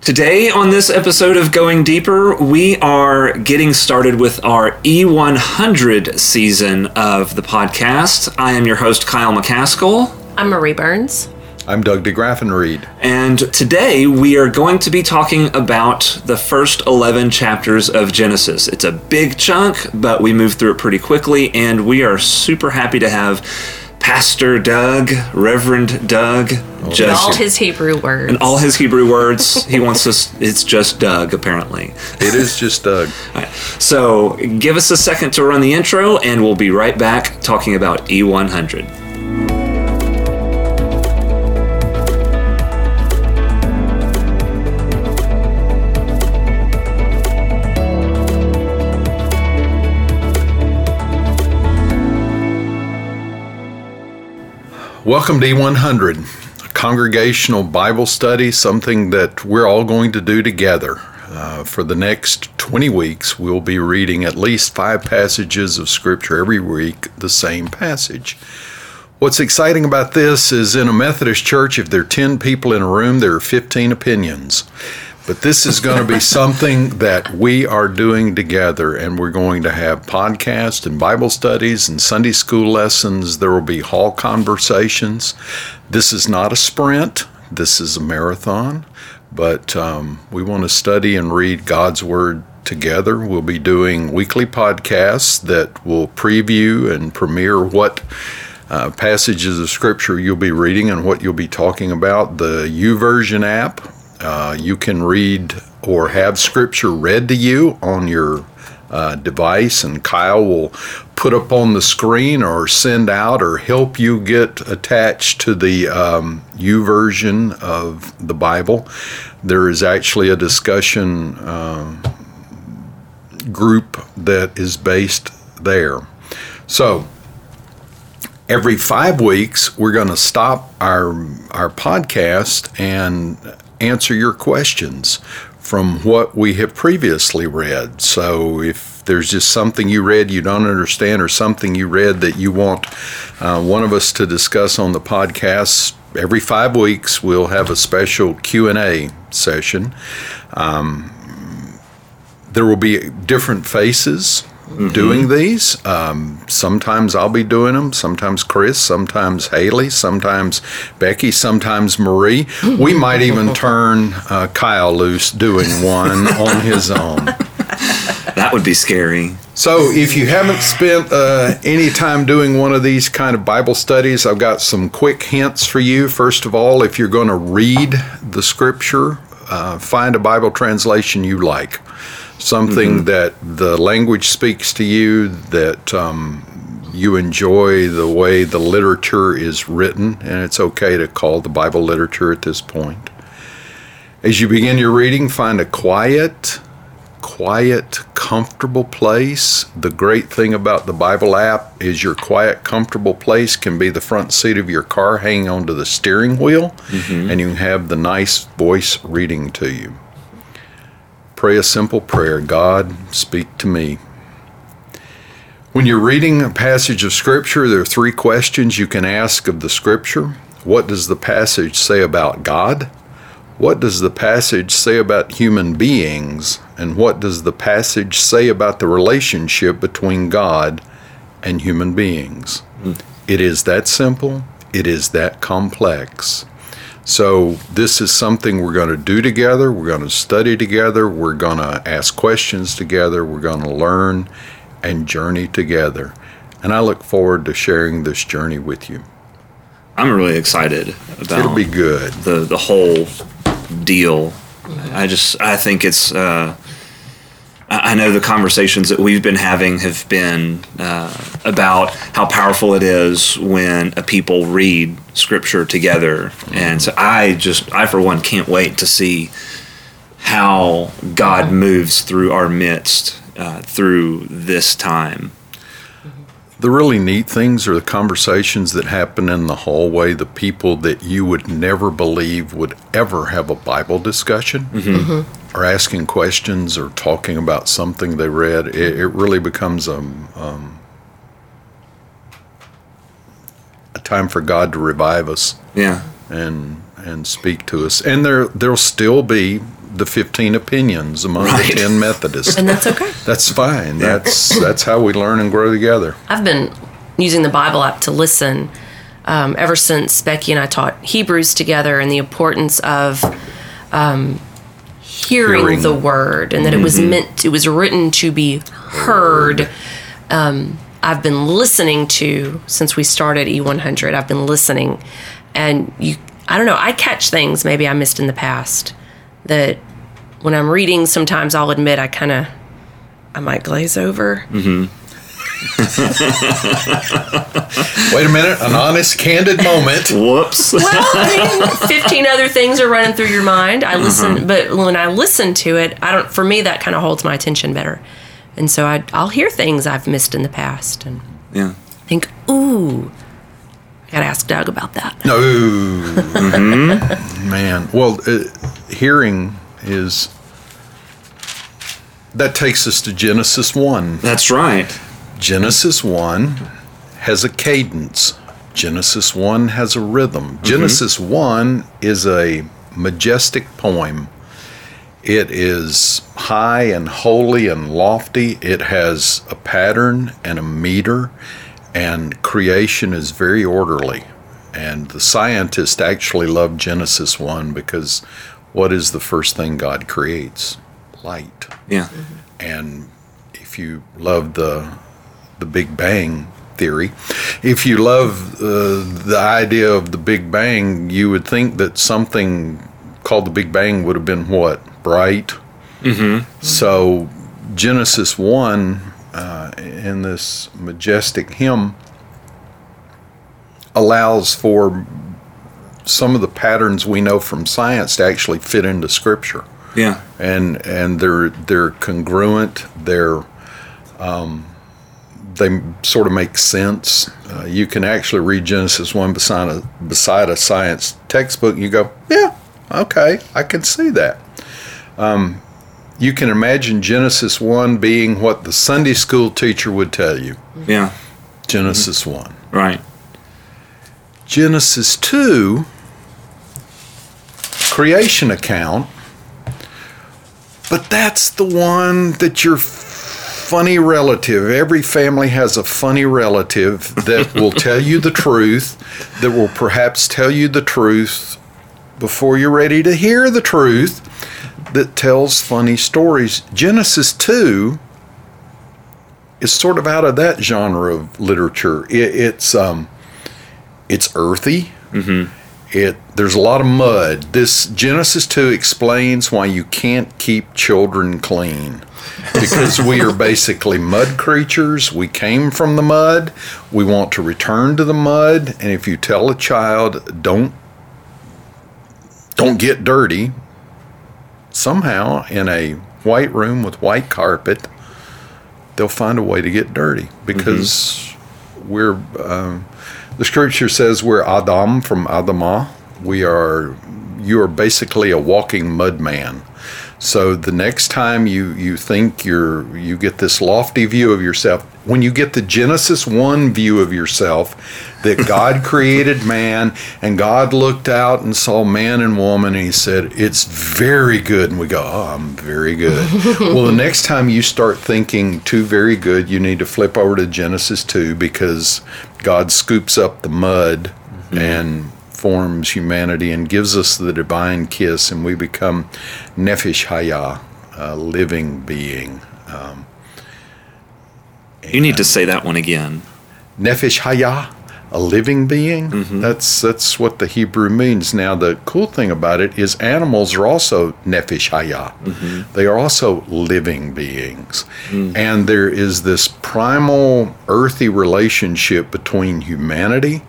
Today, on this episode of Going Deeper, we are getting started with our E100 season of the podcast. I am your host, Kyle McCaskill. I'm Marie Burns. I'm Doug de Graffenried. And today we are going to be talking about the first 11 chapters of Genesis. It's a big chunk, but we move through it pretty quickly, and we are super happy to have Pastor Doug, Reverend Doug, just all his Hebrew words. And all his Hebrew words. he wants us. It's just Doug, apparently. It is just Doug. So give us a second to run the intro, and we'll be right back talking about E100. Welcome to E100, a congregational Bible study, something that we're all going to do together. Uh, for the next 20 weeks, we'll be reading at least five passages of Scripture every week, the same passage. What's exciting about this is in a Methodist church, if there are 10 people in a room, there are 15 opinions. But this is going to be something that we are doing together, and we're going to have podcasts and Bible studies and Sunday school lessons. There will be hall conversations. This is not a sprint, this is a marathon, but um, we want to study and read God's Word together. We'll be doing weekly podcasts that will preview and premiere what. Uh, passages of scripture you'll be reading and what you'll be talking about. The YouVersion app uh, you can read or have scripture read to you on your uh, device, and Kyle will put up on the screen or send out or help you get attached to the um, version of the Bible. There is actually a discussion uh, group that is based there. So, every five weeks, we're going to stop our, our podcast and answer your questions from what we have previously read. So if there's just something you read you don't understand or something you read that you want uh, one of us to discuss on the podcast, every five weeks we'll have a special Q&A session. Um, there will be different faces mm-hmm. doing these. Um, sometimes I'll be doing them, sometimes Chris, sometimes Haley, sometimes Becky, sometimes Marie. We might even turn uh, Kyle loose doing one on his own. That would be scary. So, if you haven't spent uh, any time doing one of these kind of Bible studies, I've got some quick hints for you. First of all, if you're going to read the scripture, uh, find a Bible translation you like something mm-hmm. that the language speaks to you, that um, you enjoy the way the literature is written, and it's okay to call the Bible literature at this point. As you begin your reading, find a quiet, quiet, comfortable place. The great thing about the Bible app is your quiet, comfortable place can be the front seat of your car hanging onto the steering wheel, mm-hmm. and you have the nice voice reading to you. Pray a simple prayer God, speak to me. When you're reading a passage of Scripture, there are three questions you can ask of the Scripture. What does the passage say about God? What does the passage say about human beings? And what does the passage say about the relationship between God and human beings? Mm. It is that simple, it is that complex. So, this is something we're going to do together. We're going to study together. We're going to ask questions together. We're going to learn and journey together. And I look forward to sharing this journey with you. I'm really excited about It'll be good. The the whole deal. I just I think it's uh, I know the conversations that we've been having have been uh, about how powerful it is when a people read scripture together. And so I just, I for one, can't wait to see how God moves through our midst uh, through this time. The really neat things are the conversations that happen in the hallway, the people that you would never believe would ever have a Bible discussion mm-hmm. Mm-hmm. Or asking questions or talking about something they read. It, it really becomes a, um, a time for God to revive us. Yeah. And and speak to us. And there there'll still be the 15 opinions among Right. the 10 Methodists. And that's okay. That's fine. That's that's how we learn and grow together. I've been using the Bible app to listen um, ever since Becky and I taught Hebrews together and the importance of um, hearing, Hearing. the word and that it was meant, it was written to be heard. Um, I've been listening to since we started E100. I've been listening, and you, I don't know, I catch things maybe I missed in the past that when I'm reading, sometimes I'll admit I kind of, I might glaze over. Wait a minute, an honest, candid moment. Whoops. well, I mean, 15 other things are running through your mind. I listen, but when I listen to it, I don't, for me, that kind of holds my attention better. And so I, I'll hear things I've missed in the past and yeah. think, ooh, I got to ask Doug about that. No, man. Well, uh, hearing is that takes us to Genesis one. That's right. Genesis 1 has a cadence. Genesis 1 has a rhythm. Mm-hmm. Genesis 1 is a majestic poem. It is high and holy and lofty. It has a pattern and a meter, and creation is very orderly. And the scientists actually love Genesis 1 because what is the first thing God creates? Light. Yeah. And if you love the the Big Bang theory, if you love uh, the idea of the Big Bang, you would think that something called the Big Bang would have been what bright. Mm-hmm. So Genesis one uh, in this majestic hymn allows for some of the patterns we know from science to actually fit into Scripture Yeah. and and they're they're congruent. They're um, they sort of make sense. Uh, you can actually read Genesis one beside a beside a science textbook. And you go, yeah, okay, I can see that. Um, you can imagine Genesis one being what the Sunday school teacher would tell you. Yeah. Genesis one. Right. Genesis 2, creation account, but that's the one that your funny relative, every family has a funny relative that will tell you the truth, that will perhaps tell you the truth before you're ready to hear the truth, that tells funny stories. Genesis 2 is sort of out of that genre of literature. It, it's um, it's earthy. It there's a lot of mud. This Genesis two explains why you can't keep children clean because we are basically mud creatures. We came from the mud. We want to return to the mud. And if you tell a child don't don't get dirty, somehow in a white room with white carpet, they'll find a way to get dirty because we're um, the scripture says we're Adam from Adamah. We are you are basically a walking mud man. So the next time you you think you're you get this lofty view of yourself, when you get the Genesis 1 view of yourself that God created man and God looked out and saw man and woman and he said it's very good and we go, "Oh, I'm very good." well, the next time you start thinking too very good, you need to flip over to Genesis 2 because God scoops up the mud mm-hmm. and forms humanity and gives us the divine kiss, and we become nefesh haya, a living being. Um, You need to say that one again. nefesh haya, a living being. Mm-hmm. That's that's what the Hebrew means. Now, the cool thing about it is animals are also nefesh haya. Mm-hmm. They are also living beings, mm. and there is this primal earthy relationship between humanity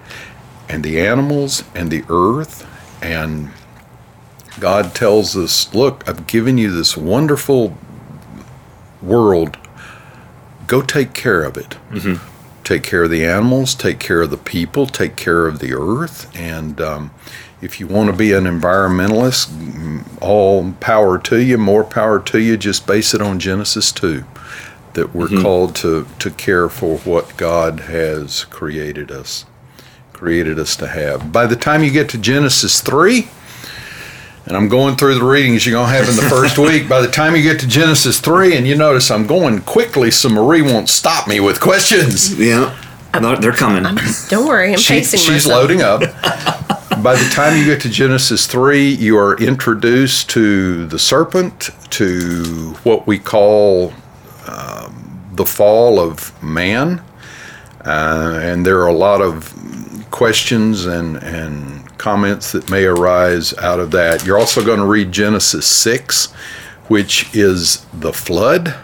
and the animals and the earth and God tells us, look, I've given you this wonderful world. Go take care of it. Take care of the animals, take care of the people, take care of the earth. And um, if you want to be an environmentalist, mm, all power to you, more power to you. Just base it on Genesis 2 that we're called to, to care for what God has created us created us to have. By the time you get to Genesis 3, And I'm going through the readings you're going to have in the first week. By the time you get to Genesis 3, and you notice I'm going quickly, so Marie won't stop me with questions. Yeah. No, they're coming. Don't worry, I'm She- pacing she's myself. loading up. By the time you get to Genesis 3, you are introduced to the serpent, to what we call um, the fall of man. Uh, and there are a lot of questions and, and comments that may arise out of that. You're also going to read Genesis 6, which is the flood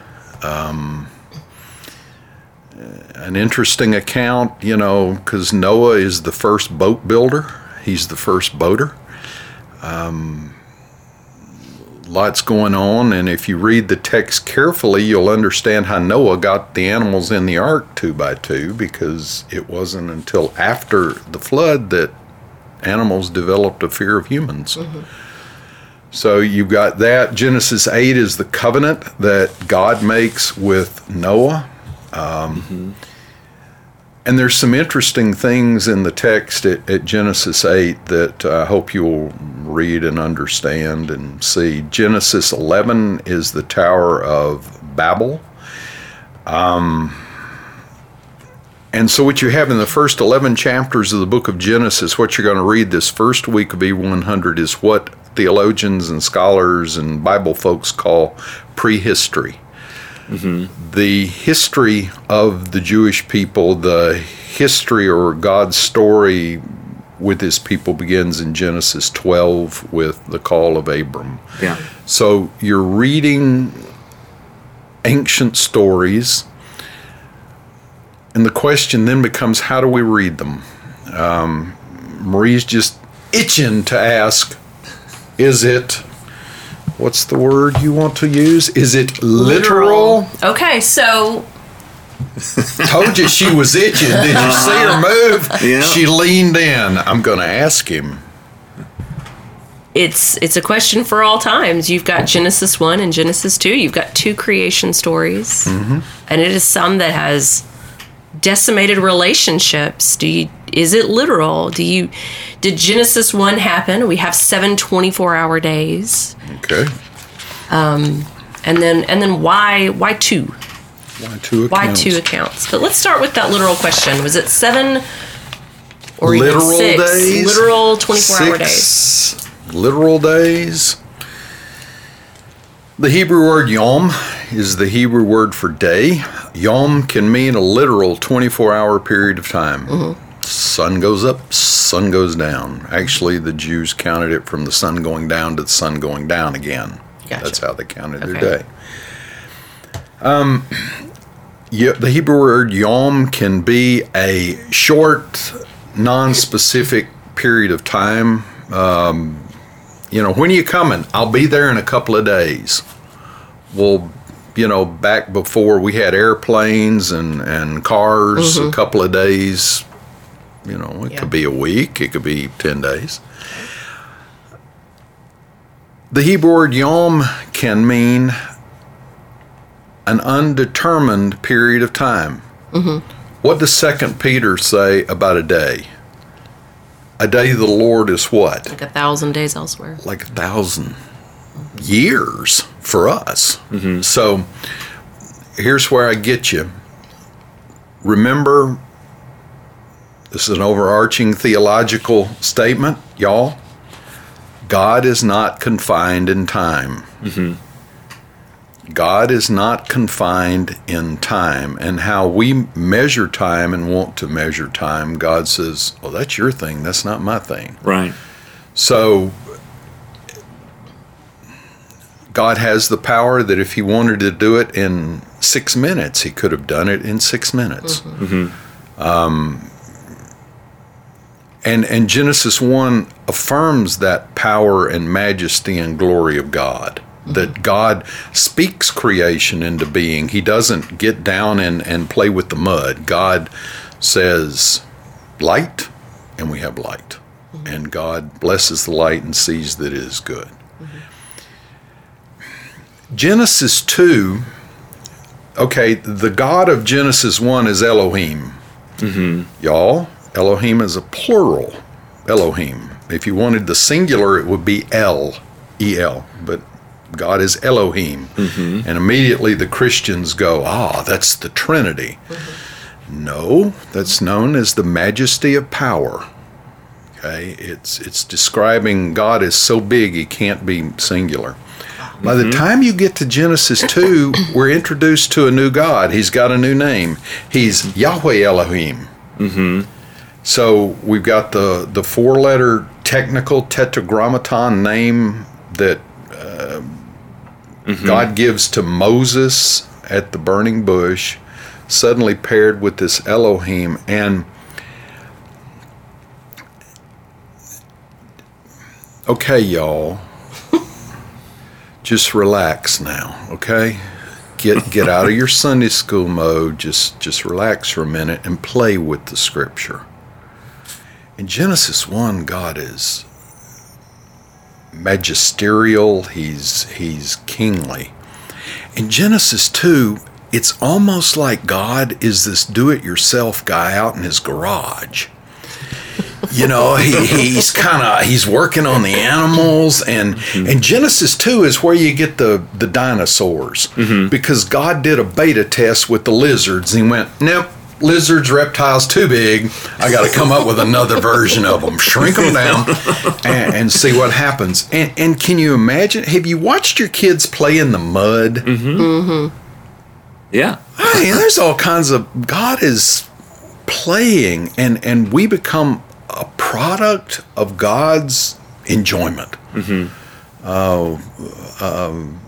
an interesting account, you know, because Noah is the first boat builder. He's the first boater. Um, lots going on, and if you read the text carefully, you'll understand how Noah got the animals in the ark two by two, because it wasn't until after the flood that animals developed a fear of humans. Mm-hmm. So you've got that. Genesis 8 is the covenant that God makes with Noah. Um, mm-hmm. And there's some interesting things in the text at, at Genesis 8 that I hope you'll read and understand and see. Genesis 11 is the Tower of Babel. Um, and so, what you have in the first 11 chapters of the book of Genesis, what you're going to read this first week of E100 is what theologians and scholars and Bible folks call prehistory the history of the Jewish people, the history or God's story with his people begins in Genesis 12 with the call of Abram. Yeah. So you're reading ancient stories, and the question then becomes how do we read them? Um, Marie's just itching to ask is it, what's the word you want to use? Is it literal? Okay, so Told you she was itching. Did you see her move? Yeah. She leaned in. I'm going to ask him. it's it's a question for all times. You've got Genesis one and Genesis two. You've got two creation stories, Mm-hmm. and it is some that has decimated relationships. Do you? Is it literal? Do you? Did Genesis one happen? We have seven 24 hour days, Okay. Um and then and then why why two? Why two Why accounts? two accounts? But let's start with that literal question. Was it seven or even Literal six? days? Literal 24 hour days. Six Literal days. The Hebrew word yom is the Hebrew word for day. Yom can mean a literal 24 hour period of time. Mm-hmm. Sun goes up, sun goes down. Actually, the Jews counted it from the sun going down to the sun going down again. Gotcha. That's how they counted Okay. their day. Um, yeah, the Hebrew word yom can be a short, non-specific period of time. Um, you know, when are you coming? I'll be there in a couple of days. Well, you know, back before we had airplanes and, and cars, a mm-hmm. couple of days, you know, it Yeah. could be a week, it could be 10 days. The Hebrew word yom can mean an undetermined period of time. Mm-hmm. What does Second Peter say about a day? A day of the Lord is what? Like a thousand days elsewhere. Like a thousand years for us. Mm-hmm. So here's where I get you. Remember, this is an overarching theological statement, y'all. God is not confined in time. Mm-hmm. God is not confined in time. And how we measure time and want to measure time, God says, Well, that's your thing. That's not my thing. Right. So God has the power that if He wanted to do it in six minutes, He could have done it in six minutes. Um, and and Genesis one affirms that power and majesty and glory of God. That God speaks creation into being. He doesn't get down and, and play with the mud. God says, light, and we have light. Mm-hmm. And God blesses the light and sees that it is good. Mm-hmm. Genesis 2, okay, the God of Genesis 1 is Elohim. Mm-hmm. Y'all, Elohim is a plural Elohim. If you wanted the singular, it would be El. E L, but God is Elohim. Mm-hmm. And immediately the Christians go, ah, that's the Trinity. No, that's known as the majesty of power. Okay, it's it's describing God is so big he can't be singular. By the mm-hmm. time you get to Genesis 2, we're introduced to a new God. He's got a new name. He's Yahweh Elohim. Mm-hmm. So we've got the, the four letter technical tetragrammaton name that Mm-hmm. God gives to Moses at the burning bush, suddenly paired with this Elohim. And okay, y'all, just relax now, okay? Get get out of your Sunday school mode. Just just relax for a minute and play with the scripture. In Genesis 1, God is magisterial, he's he's kingly. In Genesis 2, it's almost like God is this do-it-yourself guy out in his garage. You know, he, he's kind of he's working on the animals and mm-hmm. and Genesis 2 is where you get the the dinosaurs mm-hmm. because God did a beta test with the lizards and he went, "Nope, lizards, reptiles too big. I got to come up with another version of them. Shrink them down and, and see what happens. And, and can you imagine? Have you watched your kids play in the mud? Mm-hmm. Mm-hmm. Yeah. I mean, there's all kinds of. God is playing, and and we become a product of God's enjoyment. Mm-hmm. Oh, um,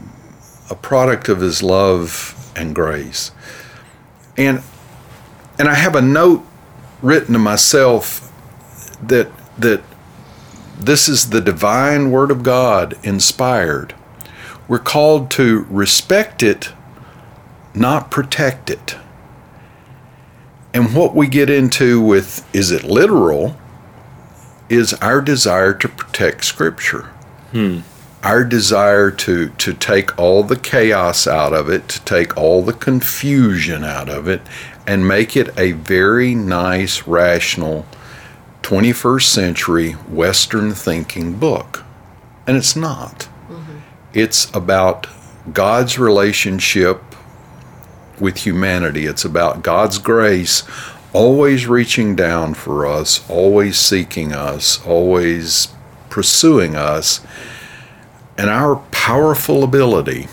a product of His love and grace. And and I have a note written to myself that that this is the divine word of God inspired. We're called to respect it, not protect it. And what we get into with is it literal is our desire to protect scripture. Hmm. Our desire to to take all the chaos out of it, to take all the confusion out of it and make it a very nice rational 21st century western thinking book. And it's not. Mm-hmm. It's about God's relationship with humanity. It's about God's grace always reaching down for us, always seeking us, always pursuing us, and our powerful ability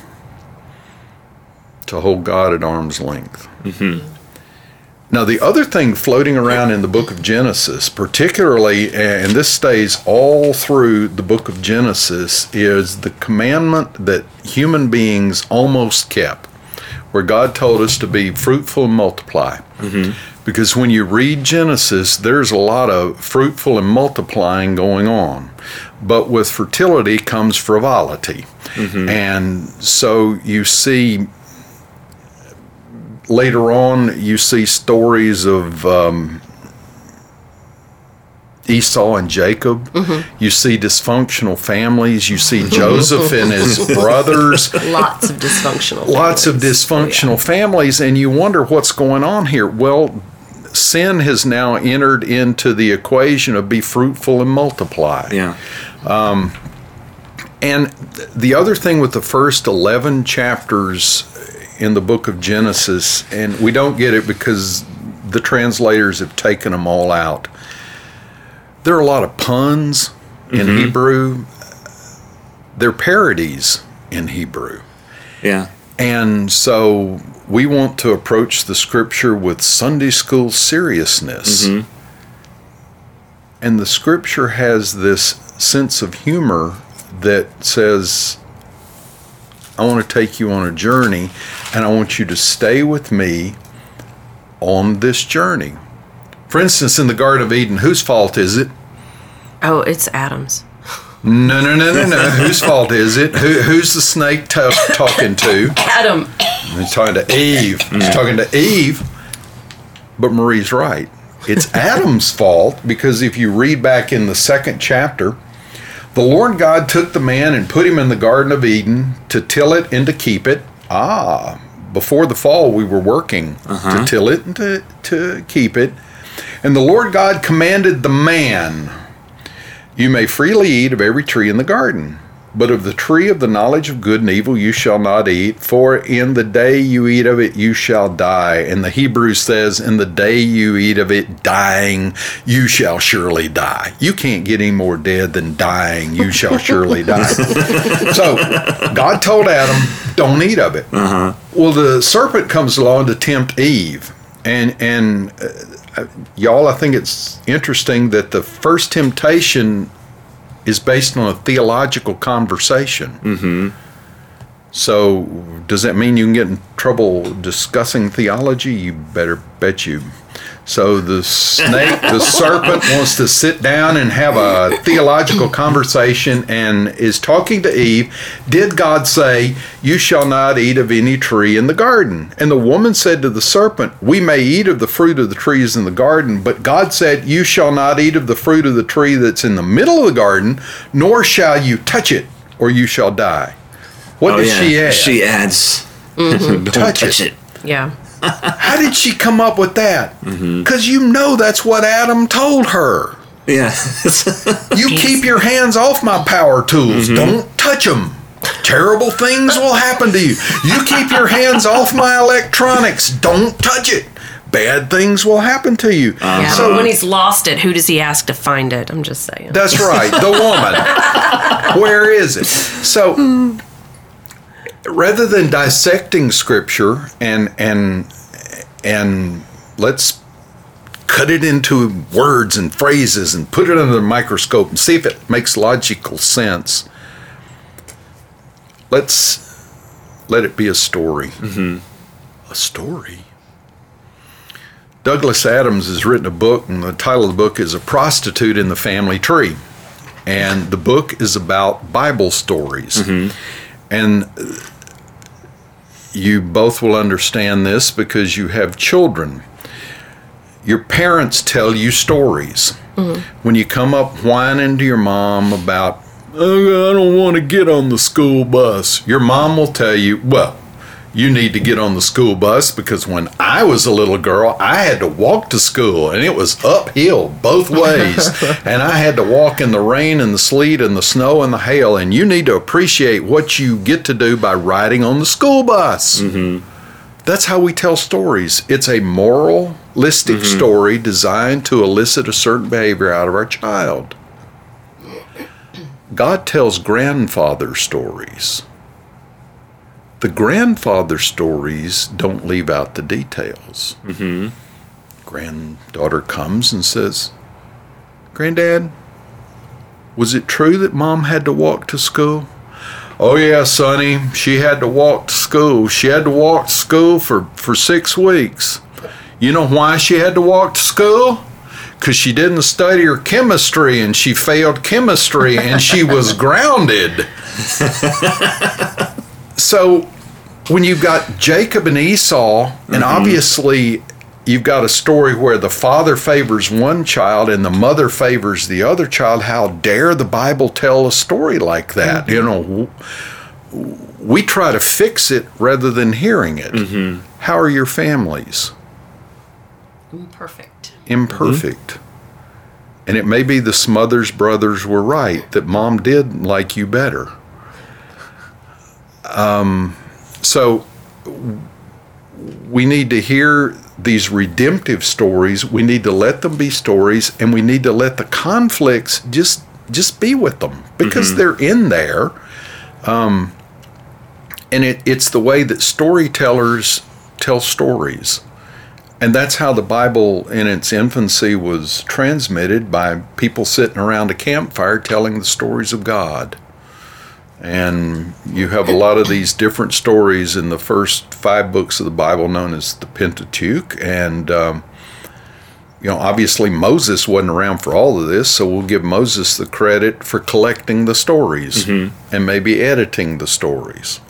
to hold God at arm's length. Mm-hmm. Now, the other thing floating around in the book of Genesis, particularly, eh, and this stays all through the book of Genesis, is the commandment that human beings almost kept, where God told us to be fruitful and multiply. Mm-hmm. Because when you read Genesis, there's a lot of fruitful and multiplying going on. But with fertility comes frivolity. Mm-hmm. And so you see later on, you see stories of um, Esau and Jacob. Mm-hmm. You see dysfunctional families. You see mm-hmm. Joseph and his brothers. Lots of dysfunctional. Lots of families. Oh, dysfunctional families, and you wonder what's going on here. Well, sin has now entered into the equation of be fruitful and multiply. Yeah. Um, and the other thing with the first 11 chapters in the book of Genesis, and we don't get it because the translators have taken them all out. There are a lot of puns in mm-hmm. Hebrew. They're parodies in Hebrew. Yeah. And so we want to approach the scripture with Sunday school seriousness. Mm-hmm. And the scripture has this sense of humor that says, I want to take you on a journey and I want you to stay with me on this journey. For instance, in the Garden of Eden, whose fault is it? Oh, it's Adams. No, no, no, no, no. whose fault is it? Who, who's the snake ta- talking to? Adam. He's talking to Eve. He's mm. talking to Eve. But Marie's right. It's Adam's fault because if you read back in the second chapter, the Lord God took the man and put him in the Garden of Eden to till it and to keep it. Ah, before the fall, we were working to till it and to, to keep it. And the Lord God commanded the man, You may freely eat of every tree in the garden, But of the tree of the knowledge of good and evil you shall not eat, for in the day you eat of it you shall die. And the Hebrew says, In the day you eat of it, dying, you shall surely die. You can't get any more dead than dying, you shall surely die. so God told Adam, Don't eat of it. Well, the serpent comes along to tempt Eve. And, and uh, y'all, I think it's interesting that the first temptation is based on a theological conversation. Mm-hmm. So, does that mean you can get in trouble discussing theology? You better bet you. So, the snake, the serpent, wants to sit down and have a theological conversation and is talking to Eve. Did God say, You shall not eat of any tree in the garden? And the woman said to the serpent, We may eat of the fruit of the trees in the garden, but God said, You shall not eat of the fruit of the tree that's in the middle of the garden, nor shall you touch it, or you shall die. What Oh, did yeah. she add? She adds. Mm-hmm. Don't Touch touch, it. it. Yeah. How did she come up with that? Mm-hmm. Because you know that's what Adam told her. Yeah. You keep your hands off my power tools. Mm-hmm. Don't touch them. Terrible things will happen to you. You keep your hands off my electronics. Don't touch it. Bad things will happen to you. Yeah. So but when he's lost it, who does he ask to find it? I'm just saying. that's right. The woman. Where is it? So rather than dissecting scripture and and and let's cut it into words and phrases and put it under the microscope and see if it makes logical sense. Let's let it be a story. Mm-hmm. A story. Douglas Adams has written a book, and the title of the book is A Prostitute in the Family Tree. And the book is about Bible stories. Mm-hmm. And you both will understand this because you have children. Your parents tell you stories. Mm-hmm. When you come up whining to your mom about, "Oh, I don't want to get on the school bus, your mom will tell you, well, you need to get on the school bus because when I was a little girl, I had to walk to school and it was uphill both ways. and I had to walk in the rain and the sleet and the snow and the hail. And you need to appreciate what you get to do by riding on the school bus. Mm-hmm. That's how we tell stories. It's a moralistic mm-hmm. story designed to elicit a certain behavior out of our child. God tells grandfather stories. The grandfather stories don't leave out the details. Mm-hmm. Granddaughter comes and says, Granddad, was it true that mom had to walk to school? Oh, yeah, Sonny, she had to walk to school. She had to walk to school for, for six weeks. You know why she had to walk to school? Because she didn't study her chemistry and she failed chemistry and she was grounded. so when you've got Jacob and Esau, and mm-hmm. obviously you've got a story where the father favors one child and the mother favors the other child, how dare the Bible tell a story like that? Mm-hmm. You know, we try to fix it rather than hearing it. Mm-hmm. How are your families? Perfect. Imperfect. And it may be the Smothers brothers were right that mom did like you better. Um, so we need to hear these redemptive stories. We need to let them be stories, and we need to let the conflicts just just be with them because they're in there. Um, and it, it's the way that storytellers tell stories. And that's how the Bible in its infancy was transmitted by people sitting around a campfire telling the stories of God. And you have a lot of these different stories in the first five books of the Bible, known as the Pentateuch. And, um, you know, obviously Moses wasn't around for all of this, so we'll give Moses the credit for collecting the stories and maybe editing the stories.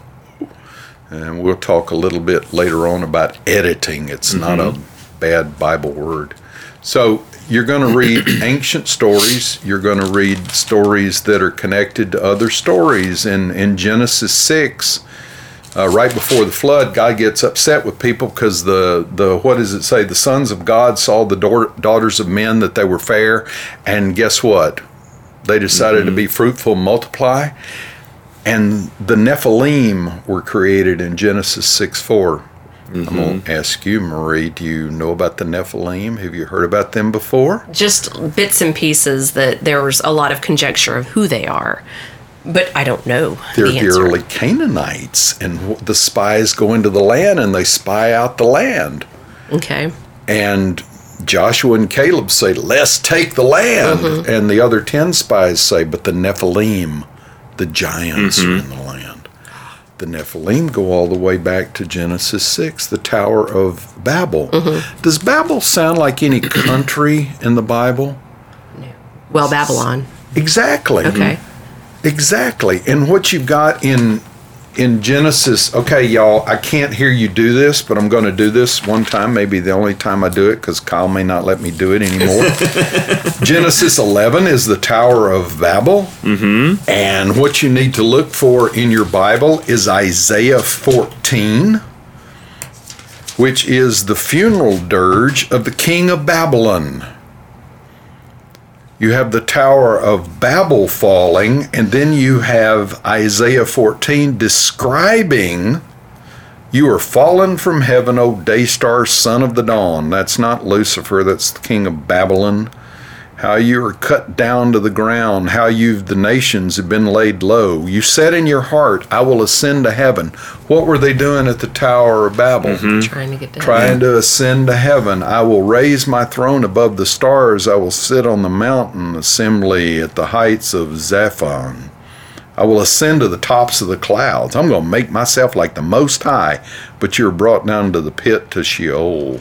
And we'll talk a little bit later on about editing. It's not a bad Bible word. So you're going to read ancient stories. You're going to read stories that are connected to other stories. In, in Genesis 6, uh, right before the flood, God gets upset with people because the, the, what does it say? The sons of God saw the daugh- daughters of men that they were fair. And guess what? They decided to be fruitful and multiply and the Nephilim were created in Genesis 6 4. I'm going to ask you, Marie, do you know about the Nephilim? Have you heard about them before? Just bits and pieces that there was a lot of conjecture of who they are, but I don't know They're the the, answer. early Canaanites, and the spies go into the land and they spy out the land. Okay. And Joshua and Caleb say, Let's take the land. Mm-hmm. And the other 10 spies say, But the Nephilim, the giants, are in the land. The Nephilim go all the way back to Genesis 6, the Tower of Babel. Mm-hmm. Does Babel sound like any country in the Bible? Well, Babylon. Exactly. Okay. Exactly. And what you've got in in Genesis, okay, y'all, I can't hear you do this, but I'm going to do this one time, maybe the only time I do it because Kyle may not let me do it anymore. Genesis 11 is the Tower of Babel. Mm-hmm. And what you need to look for in your Bible is Isaiah 14, which is the funeral dirge of the king of Babylon you have the Tower of Babel falling, and then you have Isaiah 14 describing you are fallen from heaven, O day star, son of the dawn. That's not Lucifer, that's the king of Babylon. How you are cut down to the ground, how you've the nations have been laid low. You said in your heart, I will ascend to heaven. What were they doing at the Tower of Babel? Mm-hmm. Trying to get down. trying to ascend to heaven. I will raise my throne above the stars. I will sit on the mountain assembly at the heights of Zaphon. I will ascend to the tops of the clouds. I'm going to make myself like the Most High, but you're brought down to the pit to Sheol.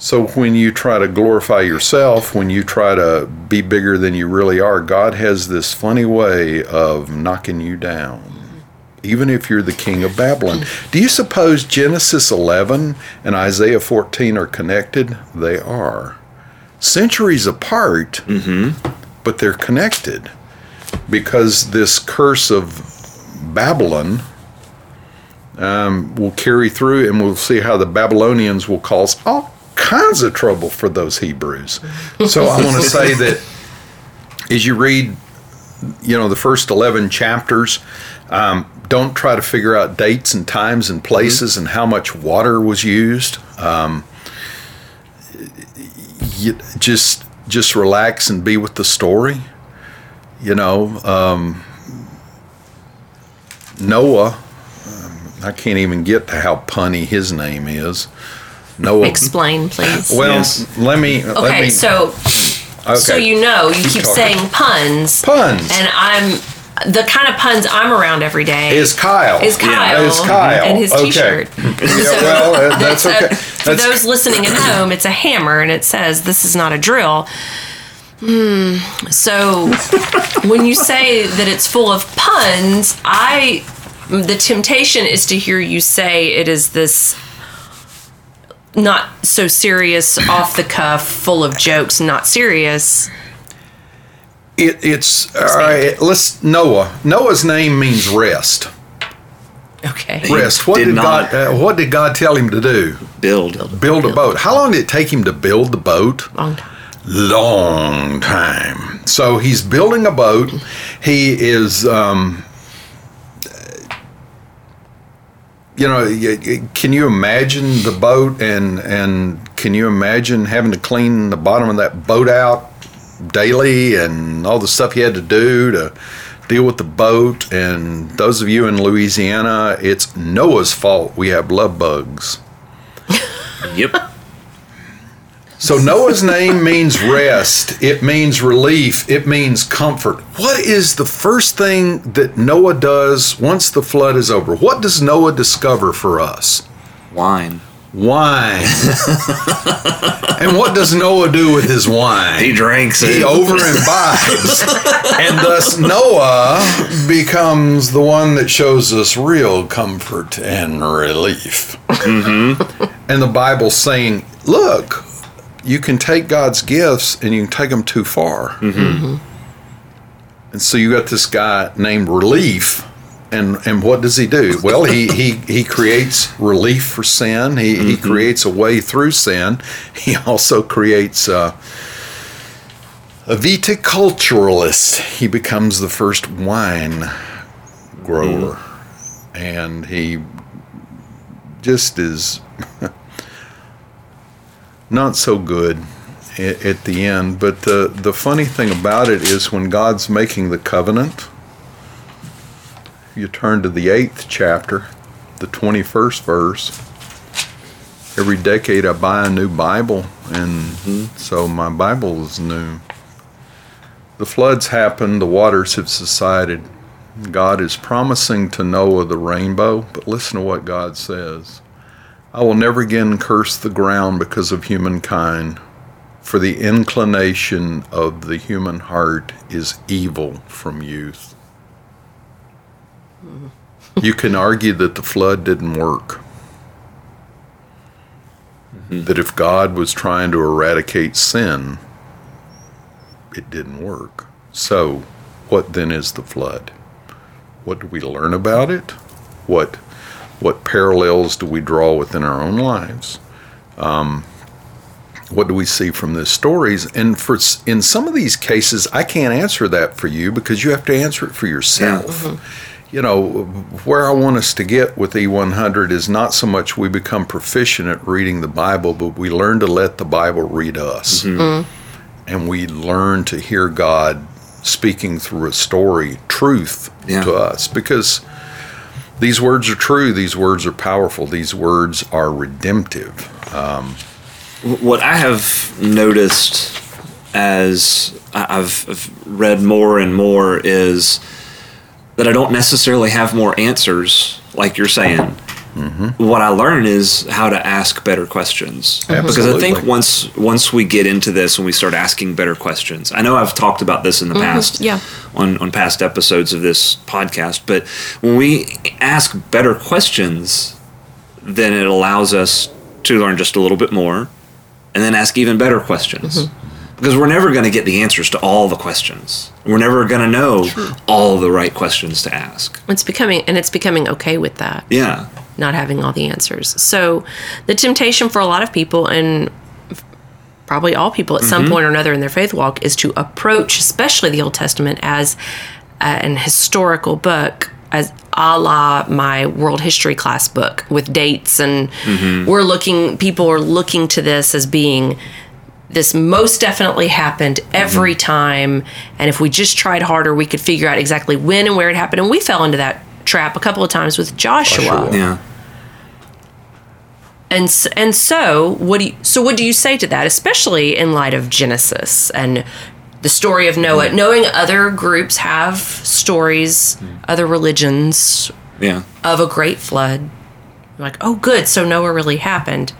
So when you try to glorify yourself, when you try to be bigger than you really are, God has this funny way of knocking you down even if you're the king of Babylon. Do you suppose Genesis 11 and Isaiah 14 are connected? They are. Centuries apart, but they're connected because this curse of Babylon um, will carry through, and we'll see how the Babylonians will cause all kinds of trouble for those Hebrews. So I want to say that as you read you know the first 11 chapters um, don't try to figure out dates and times and places and how much water was used. Um, you, just just relax and be with the story. You know um, noah um, i can't even get to how punny his name is noah Explain, please. well Yes. let me let okay, me so okay. so you know, you keep talking. saying puns. Puns. And I'm the kind of puns I'm around every day. is kyle is Kyle, is kyle and his. T-shirt. yeah, well uh, that's So, okay for That's- those listening at home, it's a hammer and it says, This is not a drill. Hmm. So when you say that it's full of puns, I the temptation is to hear you say it is this not so serious, off the cuff, full of jokes, not serious. It, it's all right. Let's Noah. Noah's name means rest. Okay. Rest. What did did, God? Uh, what did God tell him to do? Build. Build a boat. How long did it take him to build the boat? Long time. Long time. So he's building a boat. He is. Um, you know, can you imagine the boat and and can you imagine having to clean the bottom of that boat out daily and all the stuff you had to do to deal with the boat? And those of you in Louisiana, it's Noah's fault we have love bugs. Yep. So Noah's name means rest. It means relief. It means comfort. What is the first thing that Noah does once the flood is over? What does Noah discover for us? Wine. Wine. and what does Noah do with his wine? He drinks He it. over imbibes. and thus Noah becomes the one that shows us real comfort and relief. Mm-hmm. And the Bible's saying, look, you can take God's gifts and you can take them too far. Mm-hmm. Mm-hmm. And so you got this guy named Relief. And, and what does he do? Well, he, he, he creates relief for sin. He, he mm-hmm. creates a way through sin. He also creates uh, a viticulturalist. He becomes the first wine grower, and he just is not so good at, at the end. But the the funny thing about it is when God's making the covenant, you turn to the eighth chapter, the twenty first verse. Every decade I buy a new Bible, and mm-hmm. so my Bible is new. The floods happened, the waters have subsided. God is promising to Noah the rainbow, but listen to what God says. I will never again curse the ground because of humankind, for the inclination of the human heart is evil from youth. Hmm. You can argue that the flood didn't work. Mm-hmm. That if God was trying to eradicate sin, it didn't work. So, what then is the flood? What do we learn about it? What what parallels do we draw within our own lives? Um, what do we see from these stories? And for in some of these cases, I can't answer that for you because you have to answer it for yourself. Mm-hmm. You know, where I want us to get with E100 is not so much we become proficient at reading the Bible, but we learn to let the Bible read us mm-hmm. Mm-hmm. and we learn to hear God speaking through a story, truth Yeah. to us. Because these words are true, these words are powerful, these words are redemptive. Um, what I have noticed as I've, I've read more and more is that I don't necessarily have more answers, like you're saying. What I learn is how to ask better questions. Because I think once once we get into this and we start asking better questions, I know I've talked about this in the mm-hmm. past, yeah. on on past episodes of this podcast. But when we ask better questions, then it allows us to learn just a little bit more and then ask even better questions. Mm-hmm. Because we're never going to get the answers to all the questions. We're never going to know all the right questions to ask. It's becoming, and it's becoming okay with that, Yeah. Not having all the answers. So, the temptation for a lot of people, and probably all people at some point or another in their faith walk, is to approach, especially the Old Testament, as uh, an historical book, as a la my world history class book with dates, and we're looking. People are looking to this as being this most definitely happened every time and if we just tried harder we could figure out exactly when and where it happened and we fell into that trap a couple of times with Joshua, Joshua. Yeah. And and so what do you, so what do you say to that especially in light of Genesis and the story of Noah knowing other groups have stories mm. other religions Yeah. of a great flood? Like oh good so Noah really happened.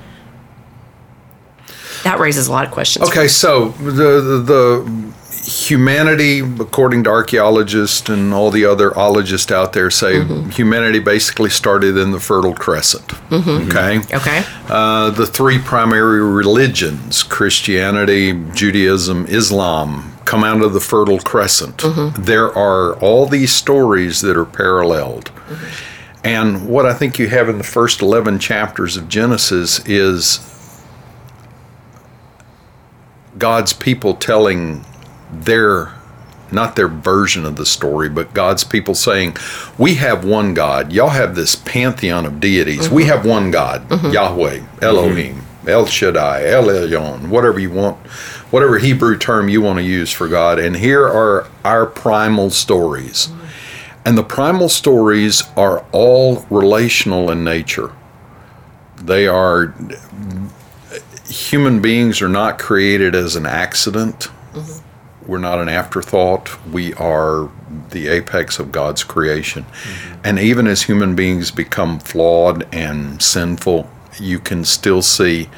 That raises a lot of questions Okay, so the, the the humanity, according to archaeologists and all the other ologists out there, say mm-hmm. humanity basically started in the Fertile Crescent. Mm-hmm. Okay. okay Uh, the three primary religions, Christianity, Judaism, Islam, come out of the Fertile Crescent. Mm-hmm. There are all these stories that are paralleled. And what I think you have in the first 11 chapters of Genesis is God's people telling their not their version of the story, but God's people saying, We have one God. Y'all have this pantheon of deities. We mm-hmm. have one God, mm-hmm. Yahweh, Elohim, mm-hmm. El Shaddai, El Elyon, whatever you want, whatever Hebrew term you want to use for God. And here are our primal stories. And the primal stories are all relational in nature. They are human beings are not created as an accident. We're not an afterthought. We are the apex of God's creation. Mm-hmm. And even as human beings become flawed and sinful, you can still see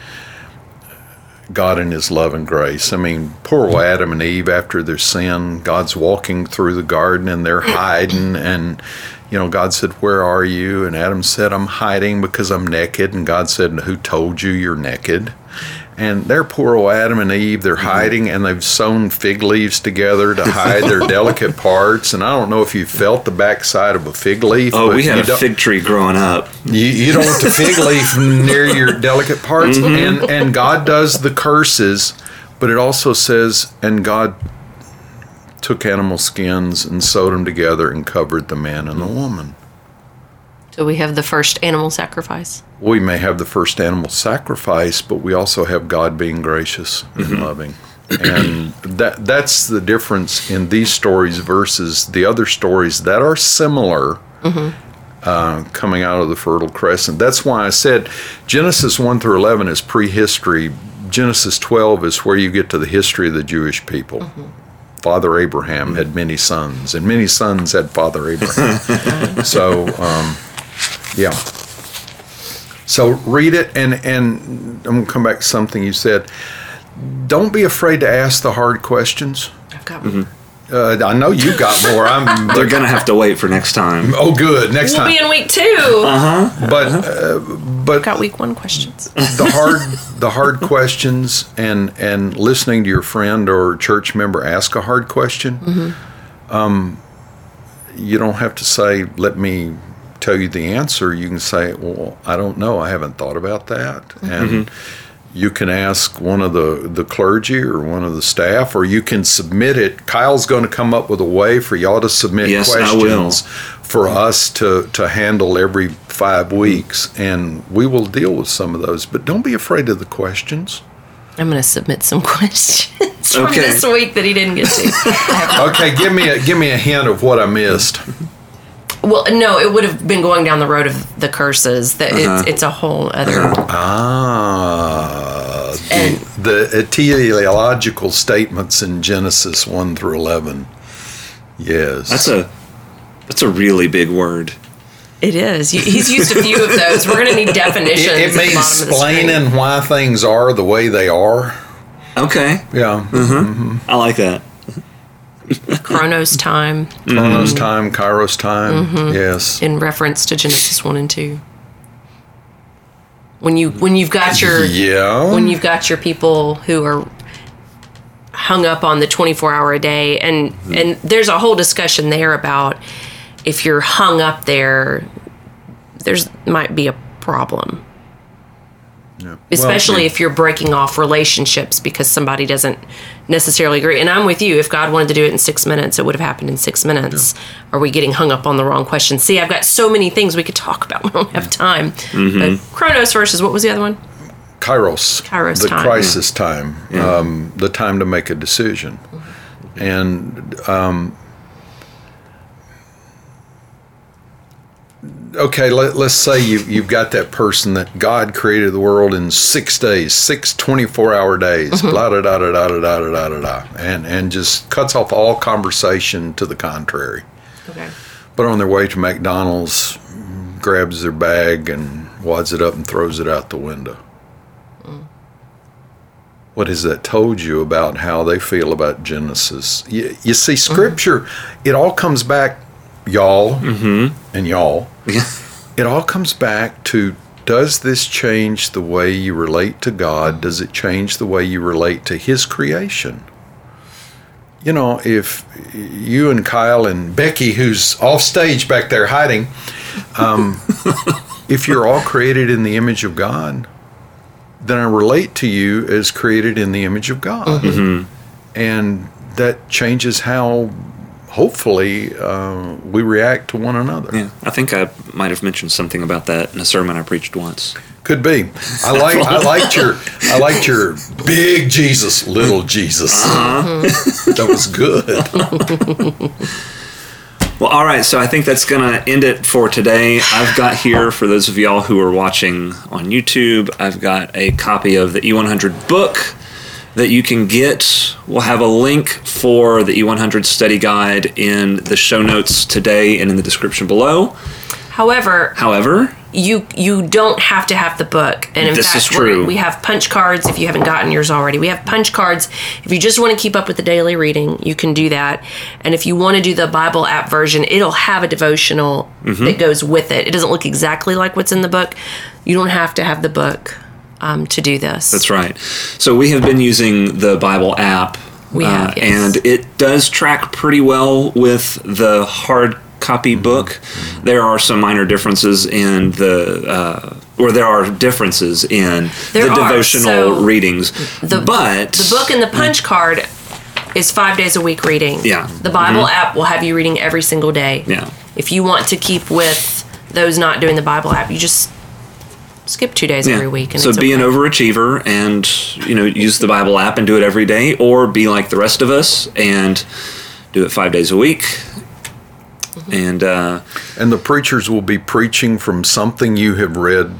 God in His love and grace. I mean, poor old Adam and Eve after their sin, God's walking through the garden and they're hiding. And, you know, God said, Where are you? And Adam said, I'm hiding because I'm naked. And God said, Who told you you're naked? And they're poor old Adam and Eve. They're mm-hmm. hiding, and they've sewn fig leaves together to hide their delicate parts. And I don't know if you felt the backside of a fig leaf. Oh, we had a fig tree growing up. you, you don't want the fig leaf near your delicate parts. Mm-hmm. And, and God does the curses, but it also says, and God took animal skins and sewed them together and covered the man and the woman. So we have the first animal sacrifice. We may have the first animal sacrifice, but we also have God being gracious and loving. And that that's the difference in these stories versus the other stories that are similar uh, coming out of the Fertile Crescent. That's why I said Genesis 1 through 11 is prehistory. Genesis 12 is where you get to the history of the Jewish people. Father Abraham had many sons, and many sons had Father Abraham. so, um, yeah. So read it, and and I'm gonna come back to something you said. Don't be afraid to ask the hard questions. I've got Uh, I know you got more. I'm. They're gonna have to wait for next time. oh, good. Next time. We'll time. be in week two. Uh huh. but uh, but Got week one questions. the hard the hard questions and and listening to your friend or church member ask a hard question um, you don't have to say let me tell you the answer you can say well i don't know. I haven't thought about that. Mm-hmm. And you can ask one of the the clergy or one of the staff or you can submit it. Kyle's going to come up with a way for y'all to submit Yes, I will. questions for us to to handle every five mm-hmm. weeks. And we will deal with some of those. But don't be afraid of the questions. I'm going to submit some questions from Okay. this week that he didn't get to. okay give me a give me a hint of what i missed well, no, it would have been going down the road of the curses. That Uh-huh. it's, it's a whole other. ah And- the, the teleological statements in genesis 1 through 11 yes That's a that's a really big word. It is. He's used a few of those. We're going to need definitions. it, it means bottom of the screen. explaining why things are the way they are Okay, yeah I like that. Chronos time. Chronos mm-hmm. time kairos time mm-hmm. yes. In reference to Genesis one and two. When you when you've got your yeah. when you've got your people who are hung up on the 24 hour a day and mm-hmm. and there's a whole discussion there about if you're hung up there there's might be a problem Yeah. especially Well, if you're breaking off relationships because somebody doesn't necessarily agree. And i'm with you. If god wanted to do it in six minutes it would have happened in six minutes. Are we getting hung up on the wrong question? See i've got so many things we could talk about. We don't have time. But chronos versus what was the other one? Kairos, Kairos the time. crisis time, um, the time to make a decision, and um, okay, let, let's say you you've got that person that God created the world in six days, six 24 hour days, mm-hmm. blah da da da da da da da da da, and and just cuts off all conversation to the contrary. okay But on their way to McDonald's, grabs their bag and wads it up and throws it out the window. Mm. What has that told you about how they feel about Genesis? You, you see, mm-hmm. Scripture, it all comes back, y'all and y'all, it all comes back to does this change the way you relate to God? Does it change the way you relate to His creation? You know, if you and Kyle and Becky, who's off stage back there hiding, um, if you're all created in the image of God, then I relate to you as created in the image of God. And that changes how, hopefully, uh, we react to one another. Yeah, I think I might have mentioned something about that in a sermon I preached once. Could be. I like. I liked your. I liked your big Jesus, little Jesus. that was good. Well, all right, so I think that's going to end it for today. I've got here, for those of y'all who are watching on YouTube, I've got a copy of the E100 book that you can get. We'll have a link for the E100 study guide in the show notes today and in the description below. however However, you you don't have to have the book and in This fact is true. we're- we have punch cards if you haven't gotten yours already we have punch cards if you just want to keep up with the daily reading you can do that and if you want to do the bible app version it'll have a devotional Mm-hmm. that goes with it it doesn't look exactly like what's in the book you don't have to have the book um, to do this That's right. So we have been using the Bible app. uh, We have, yes. And it does track pretty well with the hard copy Mm-hmm. book. There are some minor differences in the, uh, or there are differences in There the are. devotional So readings. the but the book and the punch card is five days a week reading. Yeah. Mm-hmm. The Bible app will have you reading every single day. Yeah. If you want to keep with those not doing the Bible app, you just skip two days every week. And so it's be an overachiever and you know use the Bible app and do it every day, or be like the rest of us and do it five days a week. Mm-hmm. And uh, And the preachers will be preaching from something you have read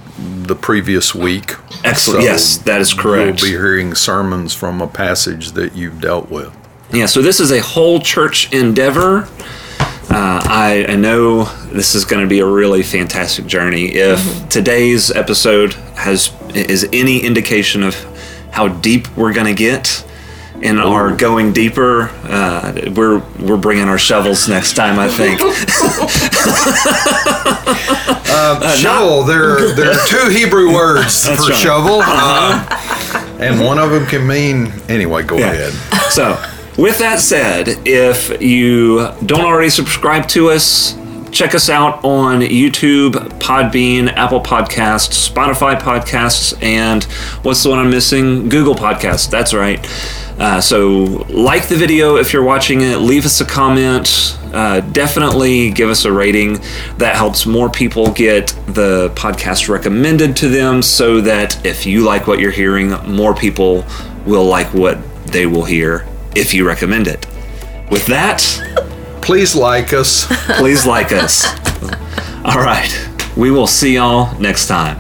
the previous week. Excellent. Yes, that is correct. You'll be hearing sermons from a passage that you've dealt with. yeah, so this is a whole church endeavor. Uh, I, I know this is going to be a really fantastic journey. If Mm-hmm. today's episode has is any indication of how deep we're going to get and are going deeper, uh, we're we're bringing our shovels next time. I think. shovel. There, there are two Hebrew words for right. shovel, uh, and one of them can mean. Anyway, go ahead. So, with that said, if you don't already subscribe to us, check us out on YouTube, Podbean, Apple Podcasts, Spotify Podcasts, and what's the one I'm missing? Google Podcasts. That's right. Uh, so, like the video if you're watching it, leave us a comment. Uh, definitely give us a rating. That helps more people get the podcast recommended to them so that if you like what you're hearing, more people will like what they will hear if you recommend it. With that, Please like us. please like us. All right. We will see y'all next time.